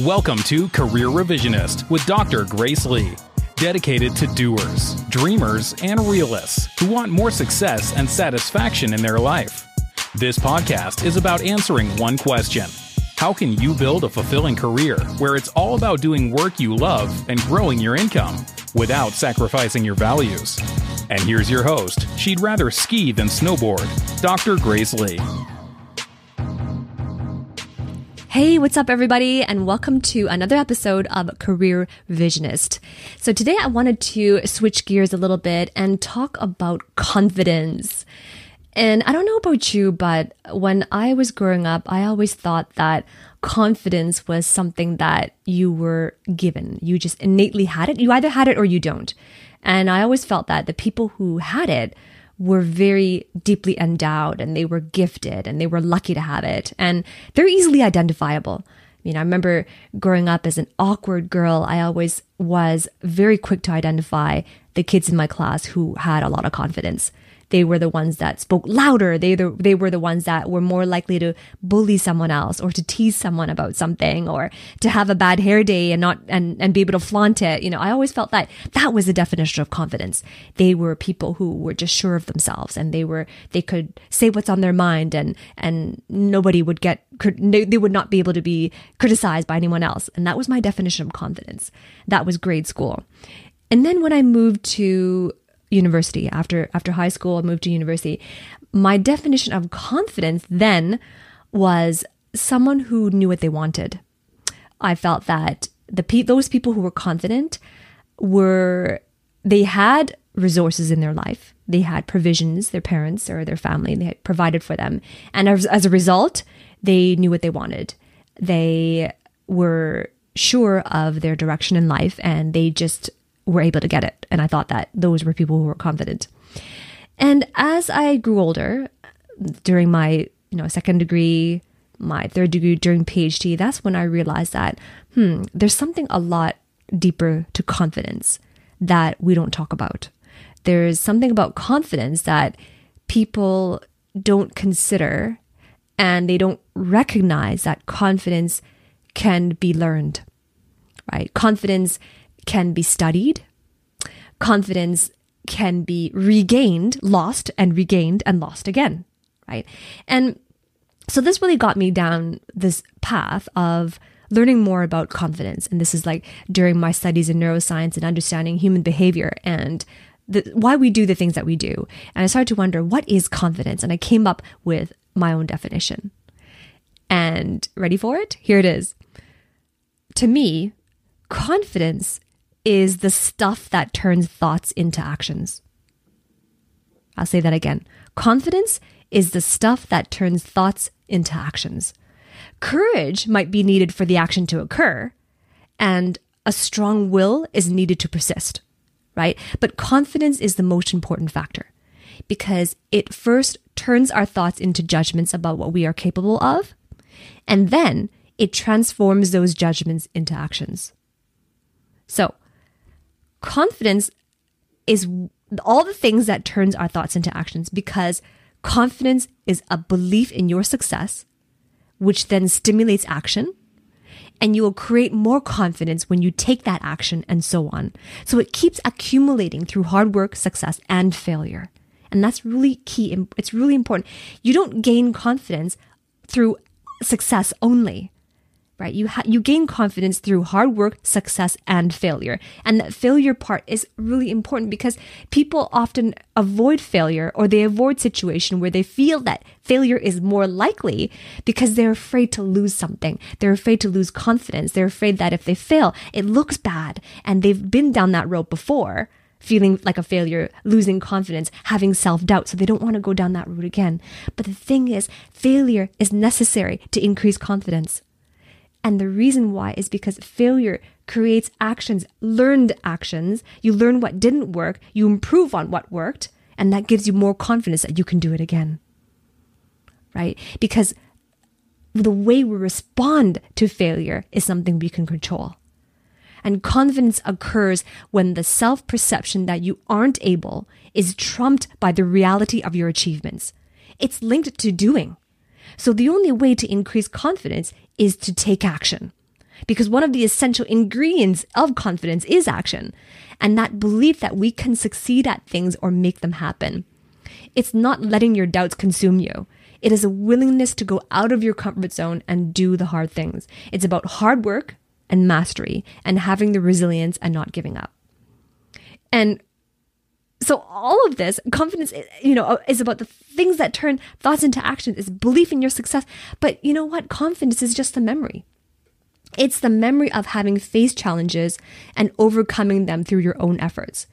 Welcome to Career Revisionist with Dr. Grace Lee, dedicated to doers, dreamers, and realists who want more success and satisfaction in their life. This podcast is about answering one question How can you build a fulfilling career where it's all about doing work you love and growing your income without sacrificing your values? And here's your host. She'd rather ski than snowboard, Dr. Grace Lee. Hey, what's up, everybody, and welcome to another episode of Career Revisionist. So, today I wanted to switch gears a little bit and talk about confidence. And I don't know about you, but when I was growing up, I always thought that confidence was something that you were given. You just innately had it. You either had it or you don't. And I always felt that the people who had it were very deeply endowed and they were gifted and they were lucky to have it. And they're easily identifiable. I mean, I remember growing up as an awkward girl, I always was very quick to identify the kids in my class who had a lot of confidence they were the ones that spoke louder. They, the, they were the ones that were more likely to bully someone else or to tease someone about something or to have a bad hair day and not, and, and be able to flaunt it. You know, I always felt that that was the definition of confidence. They were people who were just sure of themselves and they were, they could say what's on their mind and, and nobody would get, they would not be able to be criticized by anyone else. And that was my definition of confidence. That was grade school. And then when I moved to university after after high school I moved to university. My definition of confidence then was someone who knew what they wanted. I felt that the pe- those people who were confident were they had resources in their life. They had provisions their parents or their family they had provided for them. And as, as a result they knew what they wanted. They were sure of their direction in life and they just were able to get it. And I thought that those were people who were confident. And as I grew older, during my you know second degree, my third degree, during PhD, that's when I realized that hmm, there's something a lot deeper to confidence that we don't talk about. There's something about confidence that people don't consider and they don't recognize that confidence can be learned. Right? Confidence can be studied. Confidence can be regained, lost and regained and lost again, right? And so this really got me down this path of learning more about confidence. And this is like during my studies in neuroscience and understanding human behavior and the, why we do the things that we do. And I started to wonder, what is confidence? And I came up with my own definition. And ready for it? Here it is. To me, confidence is the stuff that turns thoughts into actions. I'll say that again. Confidence is the stuff that turns thoughts into actions. Courage might be needed for the action to occur, and a strong will is needed to persist, right? But confidence is the most important factor because it first turns our thoughts into judgments about what we are capable of, and then it transforms those judgments into actions. So, confidence is all the things that turns our thoughts into actions because confidence is a belief in your success, which then stimulates action. And you will create more confidence when you take that action and so on. So it keeps accumulating through hard work, success, and failure. And that's really key. It's really important. You don't gain confidence through success only right? You ha- you gain confidence through hard work, success, and failure. And that failure part is really important because people often avoid failure or they avoid situation where they feel that failure is more likely because they're afraid to lose something. They're afraid to lose confidence. They're afraid that if they fail, it looks bad and they've been down that road before. Feeling like a failure, losing confidence, having self doubt, so they don't want to go down that route again. But the thing is, failure is necessary to increase confidence. And the reason why is because failure creates actions, learned actions. You learn what didn't work, you improve on what worked, and that gives you more confidence that you can do it again. Right? Because the way we respond to failure is something we can control. And confidence occurs when the self perception that you aren't able is trumped by the reality of your achievements. It's linked to doing. So the only way to increase confidence is to take action. because one of the essential ingredients of confidence is action and that belief that we can succeed at things or make them happen. It's not letting your doubts consume you. It is a willingness to go out of your comfort zone and do the hard things. It's about hard work and mastery and having the resilience and not giving up. And so all of this confidence you know uh, is about the things that turn thoughts into action is belief in your success. But you know what? Confidence is just a memory. It's the memory of having faced challenges and overcoming them through your own efforts.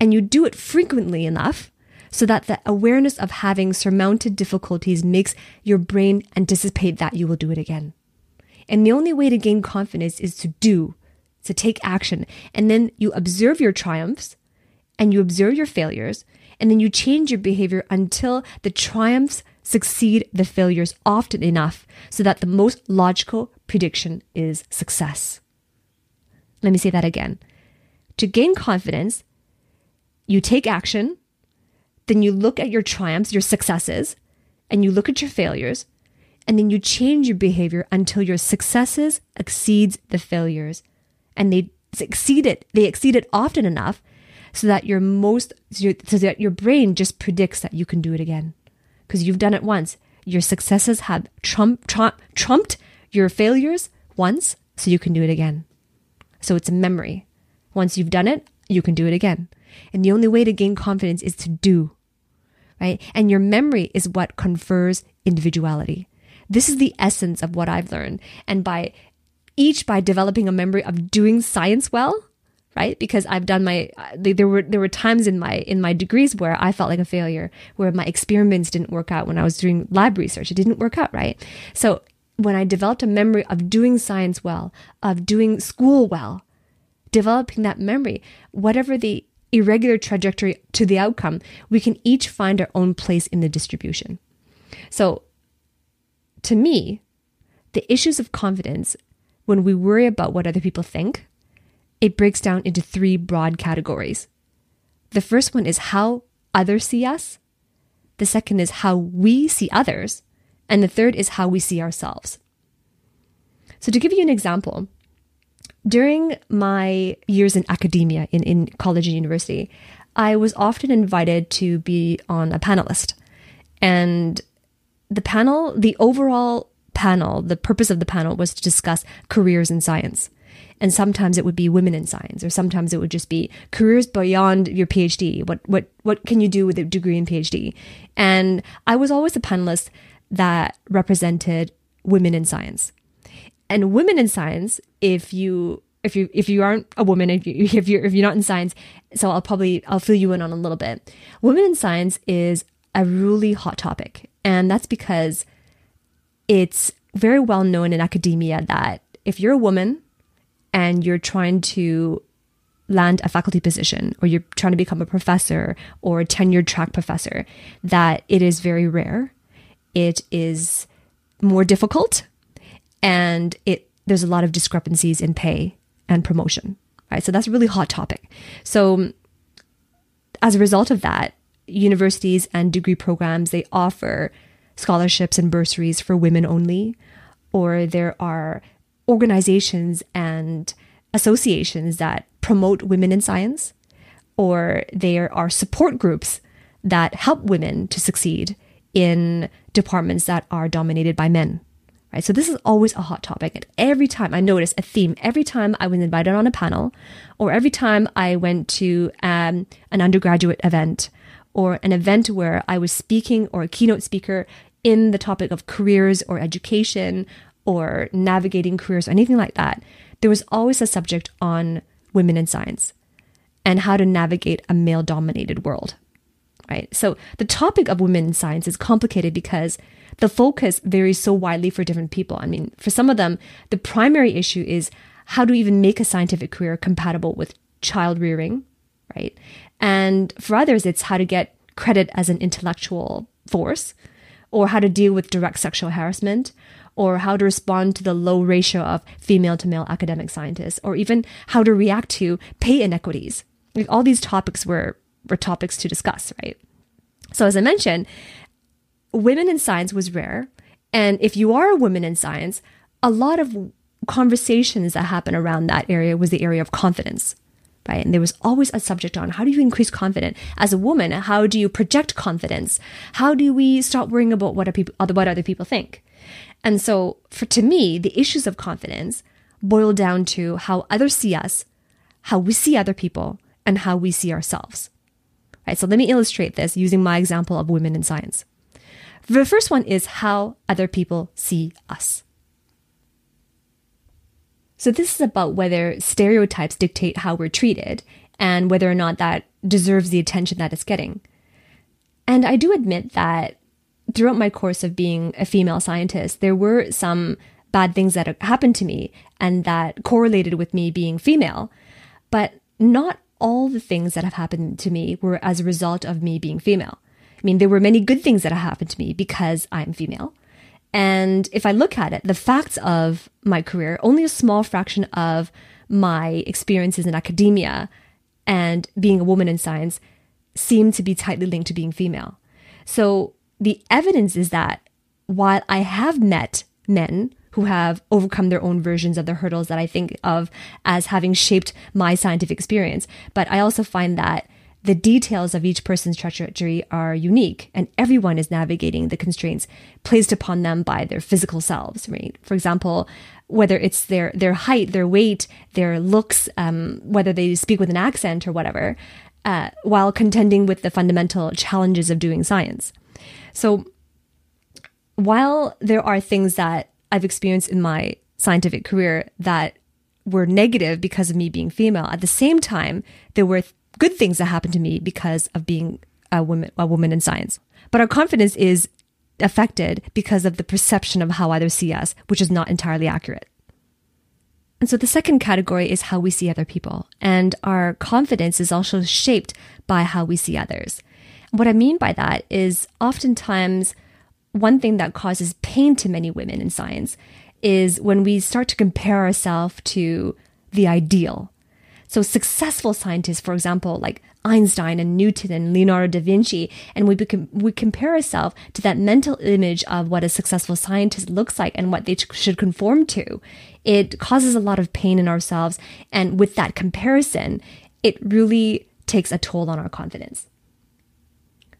And you do it frequently enough so that the awareness of having surmounted difficulties makes your brain anticipate that you will do it again. And the only way to gain confidence is to do to take action. And then you observe your triumphs and you observe your failures, and then you change your behavior until the triumphs succeed the failures often enough so that the most logical prediction is success. Let me say that again. To gain confidence, you take action, then you look at your triumphs, your successes, and you look at your failures, and then you change your behavior until your successes exceeds the failures. And they exceed it, they exceed it often enough so that your most so that your brain just predicts that you can do it again because you've done it once. Your successes have trump, trump, trumped your failures once, so you can do it again. So it's a memory. Once you've done it, you can do it again. And the only way to gain confidence is to do, right? And your memory is what confers individuality. This is the essence of what I've learned. And by each by developing a memory of doing science well, right? Because I've done my uh, there were there were times in my in my degrees where I felt like a failure, where my experiments didn't work out when I was doing lab research. It didn't work out, right? So when I developed a memory of doing science well, of doing school well, developing that memory, whatever the irregular trajectory to the outcome, we can each find our own place in the distribution. So to me, the issues of confidence when we worry about what other people think it breaks down into three broad categories. The first one is how others see us. The second is how we see others. And the third is how we see ourselves. So, to give you an example, during my years in academia, in, in college and university, I was often invited to be on a panelist. And the panel, the overall panel, the purpose of the panel was to discuss careers in science. And sometimes it would be women in science, or sometimes it would just be careers beyond your PhD. What what what can you do with a degree in PhD? And I was always a panelist that represented women in science. And women in science, if you if you if you aren't a woman, if you if you're if you're not in science, so I'll probably I'll fill you in on a little bit. Women in science is a really hot topic, and that's because it's very well known in academia that if you're a woman and you're trying to land a faculty position or you're trying to become a professor or a tenured track professor, that it is very rare. It is more difficult and it there's a lot of discrepancies in pay and promotion. Right. So that's a really hot topic. So as a result of that, universities and degree programs they offer scholarships and bursaries for women only, or there are organizations and associations that promote women in science, or there are support groups that help women to succeed in departments that are dominated by men. Right? So this is always a hot topic. And every time I notice a theme, every time I was invited on a panel, or every time I went to um, an undergraduate event, or an event where I was speaking or a keynote speaker in the topic of careers or education or navigating careers or anything like that, there was always a subject on women in science and how to navigate a male dominated world. Right? So the topic of women in science is complicated because the focus varies so widely for different people. I mean, for some of them, the primary issue is how to even make a scientific career compatible with child rearing, right? And for others, it's how to get credit as an intellectual force, or how to deal with direct sexual harassment, or how to respond to the low ratio of female to male academic scientists, or even how to react to pay inequities. Like all these topics were, were topics to discuss, right? So as I mentioned, women in science was rare. And if you are a woman in science, a lot of conversations that happen around that area was the area of confidence. Right? And there was always a subject on how do you increase confidence as a woman? How do you project confidence? How do we stop worrying about what, people, what other people think? And so, for to me, the issues of confidence boil down to how others see us, how we see other people, and how we see ourselves. Right? So let me illustrate this using my example of women in science. The first one is how other people see us. So this is about whether stereotypes dictate how we're treated and whether or not that deserves the attention that it's getting. And I do admit that throughout my course of being a female scientist, there were some bad things that happened to me and that correlated with me being female. But not all the things that have happened to me were as a result of me being female. I mean, there were many good things that have happened to me because I'm female. And if I look at it, the facts of my career, only a small fraction of my experiences in academia and being a woman in science seem to be tightly linked to being female. So the evidence is that while I have met men who have overcome their own versions of the hurdles that I think of as having shaped my scientific experience, but I also find that the details of each person's trajectory are unique, and everyone is navigating the constraints placed upon them by their physical selves, right? For example, whether it's their, their height, their weight, their looks, um, whether they speak with an accent or whatever, uh, while contending with the fundamental challenges of doing science. So, while there are things that I've experienced in my scientific career that were negative because of me being female, at the same time, there were good things that happened to me because of being a woman, a woman in science. But our confidence is affected because of the perception of how others see us, which is not entirely accurate. And so the second category is how we see other people. And our confidence is also shaped by how we see others. What I mean by that is oftentimes one thing that causes pain to many women in science is when we start to compare ourselves to the ideal. So successful scientists, for example, like Einstein and Newton and Leonardo da Vinci, and we, we compare ourselves to that mental image of what a successful scientist looks like and what they should conform to. It causes a lot of pain in ourselves. And with that comparison, it really takes a toll on our confidence.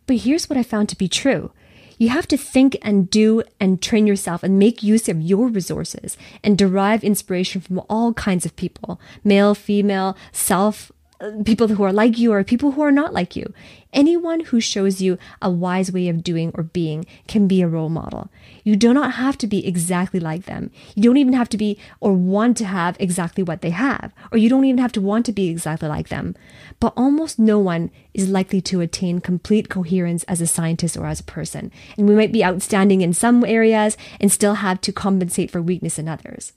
But here's what I found to be true you have to think and do and train yourself and make use of your resources and derive inspiration from all kinds of people male, female, self, people who are like you or people who are not like you. Anyone who shows you a wise way of doing or being can be a role model. You do not have to be exactly like them. You don't even have to be or want to have exactly what they have, or you don't even have to want to be exactly like them. But almost no one is likely to attain complete coherence as a scientist or as a person. And we might be outstanding in some areas and still have to compensate for weakness in others.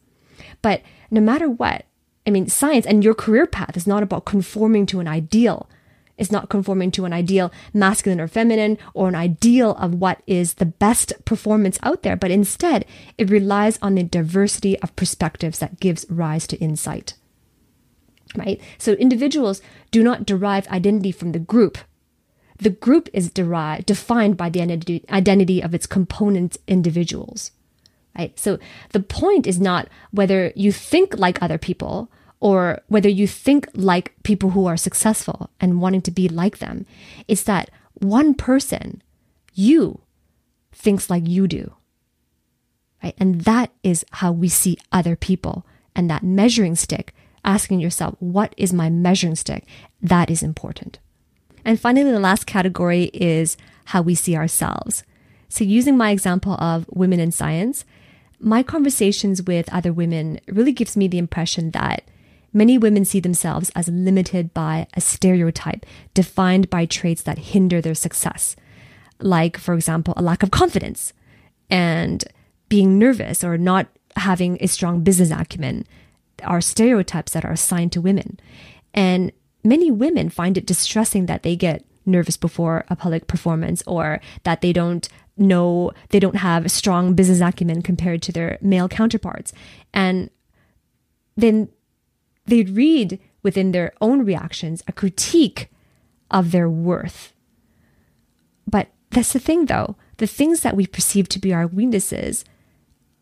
But no matter what, I mean, science and your career path is not about conforming to an ideal. It's not conforming to an ideal masculine or feminine or an ideal of what is the best performance out there, but instead it relies on the diversity of perspectives that gives rise to insight. Right? So individuals do not derive identity from the group. The group is derived, defined by the identity, of its component individuals right? So the point is not whether you think like other people or whether you think like people who are successful and wanting to be like them. It's that one person, you, thinks like you do. Right? And that is how we see other people. And that measuring stick, asking yourself, what is my measuring stick? That is important. And finally, the last category is how we see ourselves. So, using my example of women in science, my conversations with other women really gives me the impression that many women see themselves as limited by a stereotype defined by traits that hinder their success, like, for example, a lack of confidence and being nervous or not having a strong business acumen are stereotypes that are assigned to women. And many women find it distressing that they get nervous before a public performance or that they don't know they don't have strong business acumen compared to their male counterparts. And then they'd read within their own reactions a critique of their worth. But that's the thing though, the things that we perceive to be our weaknesses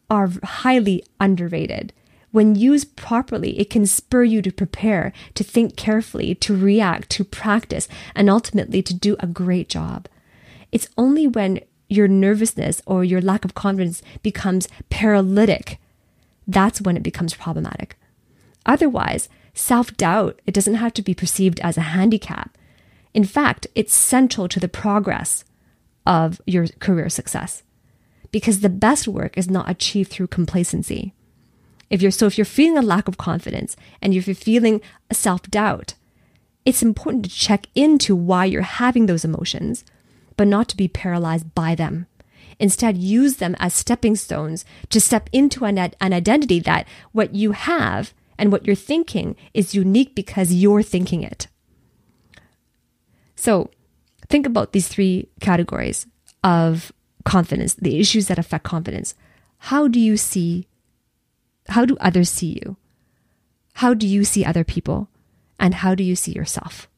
are highly underrated. when used properly, it can spur you to prepare, to think carefully, to react, to practice, and ultimately to do a great job. It's only when your nervousness or your lack of confidence becomes paralytic that's when it becomes problematic. Otherwise, self doubt, it doesn't have to be perceived as a handicap. In fact, it's central to the progress of your career success because the best work is not achieved through complacency. If you're so if you're feeling a lack of confidence and if you're feeling self-doubt, it's important to check into why you're having those emotions, but not to be paralyzed by them. Instead, use them as stepping stones to step into an, an identity that what you have and what you're thinking is unique because you're thinking it. So, think about these three categories of confidence, the issues that affect confidence. How do you see, how do others see you? How do you see other people? And how do you see yourself?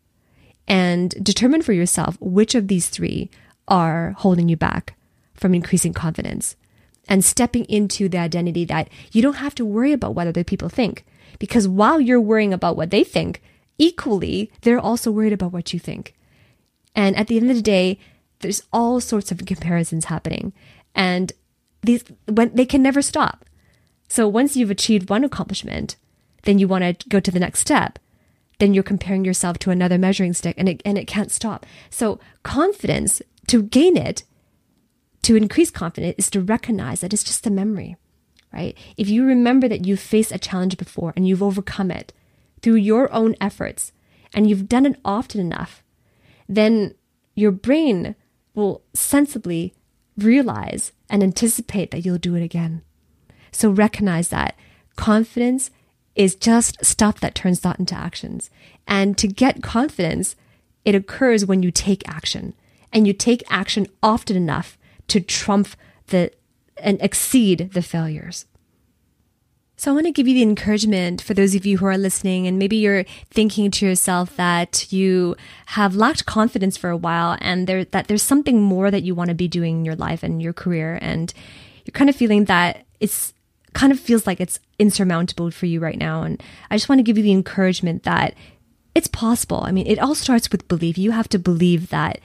And determine for yourself which of these three are holding you back from increasing confidence and stepping into the identity that you don't have to worry about what other people think. Because while you're worrying about what they think, equally, they're also worried about what you think. And at the end of the day, there's all sorts of comparisons happening. And these when they can never stop. So once you've achieved one accomplishment, then you want to go to the next step. Then you're comparing yourself to another measuring stick and it and it can't stop. So confidence to gain it to increase confidence is to recognize that it's just a memory, right? If you remember that you've faced a challenge before and you've overcome it through your own efforts and you've done it often enough, then your brain will sensibly realize and anticipate that you'll do it again. So recognize that confidence is just stuff that turns thought into actions. And to get confidence, it occurs when you take action. And you take action often enough to trump the and exceed the failures. So I want to give you the encouragement for those of you who are listening and maybe you're thinking to yourself that you have lacked confidence for a while and there that there's something more that you want to be doing in your life and your career and you're kind of feeling that it's kind of feels like it's insurmountable for you right now and I just want to give you the encouragement that it's possible. I mean, it all starts with belief. You have to believe that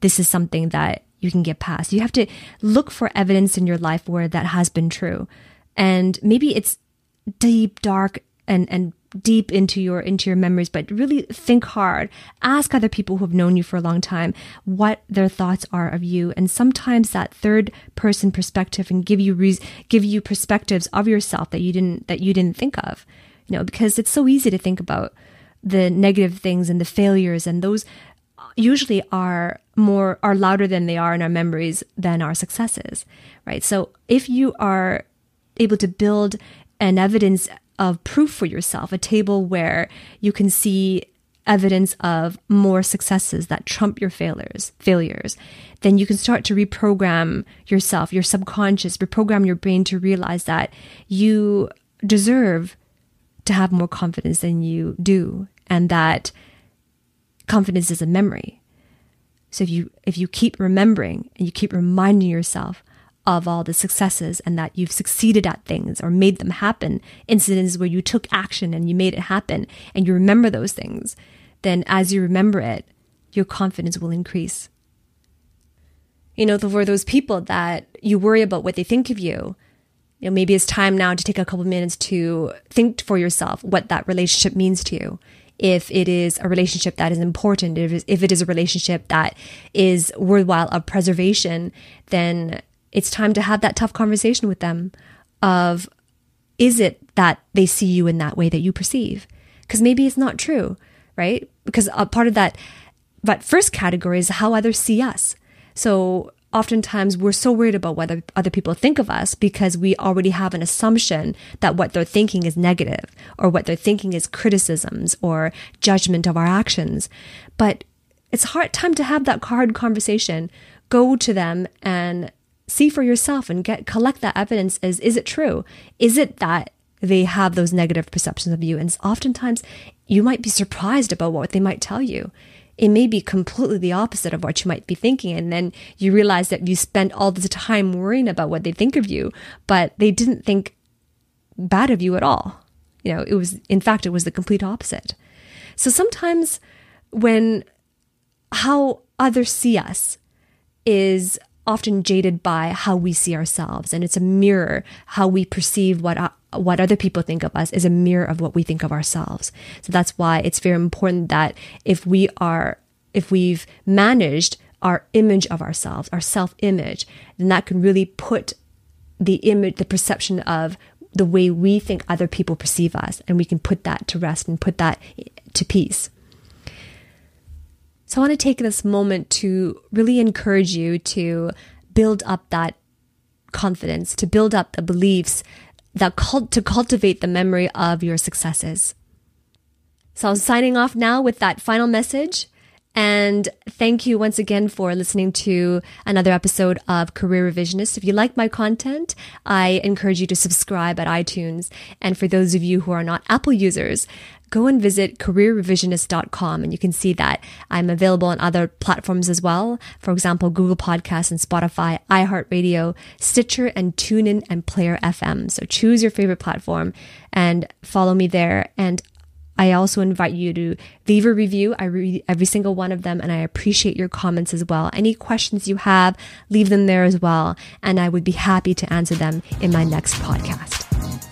this is something that you can get past. You have to look for evidence in your life where that has been true. And maybe it's deep, dark, and, and deep into your into your memories but really think hard. Ask other people who have known you for a long time what their thoughts are of you. And sometimes that third person perspective and give you re- give you perspectives of yourself that you didn't that you didn't think of you know because it's so easy to think about the negative things and the failures and those usually are more are louder than they are in our memories than our successes right? So if you are able to build an evidence of proof for yourself a table where you can see evidence of more successes that trump your failures failures then you can start to reprogram yourself your subconscious reprogram your brain to realize that you deserve to have more confidence than you do and that confidence is a memory. So if you if you keep remembering and you keep reminding yourself of all the successes and that you've succeeded at things or made them happen, incidents where you took action and you made it happen and you remember those things, then as you remember it, your confidence will increase. You know, for those people that you worry about what they think of you, you know, maybe it's time now to take a couple minutes to think for yourself what that relationship means to you if it is a relationship that is important, if, if it is a relationship that is worthwhile of preservation, then it's time to have that tough conversation with them of is it that they see you in that way that you perceive? Because maybe it's not true, right? Because a part of that, but first category is how others see us. So oftentimes we're so worried about what other people think of us because we already have an assumption that what they're thinking is negative or what they're thinking is criticisms or judgment of our actions. But it's hard time to have that hard conversation. Go to them and see for yourself and get collect that evidence is is it true? Is it that they have those negative perceptions of you? And oftentimes you might be surprised about what they might tell you it may be completely the opposite of what you might be thinking. And then you realize that you spent all this time worrying about what they think of you, but they didn't think bad of you at all. You know, it was, in fact, it was the complete opposite. So sometimes when how others see us is often jaded by how we see ourselves. And it's a mirror how we perceive what uh, what other people think of us is a mirror of what we think of ourselves. So that's why it's very important that if we are if we've managed our image of ourselves our self image then that can really put the image the perception of the way we think other people perceive us. And we can put that to rest and put that to peace so I want to take this moment to really encourage you to build up that confidence, to build up the beliefs that cult- to cultivate the memory of your successes. So I'm signing off now with that final message. And thank you once again for listening to another episode of Career Revisionist. If you like my content, I encourage you to subscribe at iTunes. And for those of you who are not Apple users, go and visit careerrevisionist.com and you can see that I'm available on other platforms as well. For example, Google Podcasts and Spotify, iHeartRadio, Stitcher, and TuneIn and Player FM. So choose your favorite platform and follow me there. And I also invite you to leave a review. I read every single one of them and I appreciate your comments as well. Any questions you have, leave them there as well. And I would be happy to answer them in my next podcast.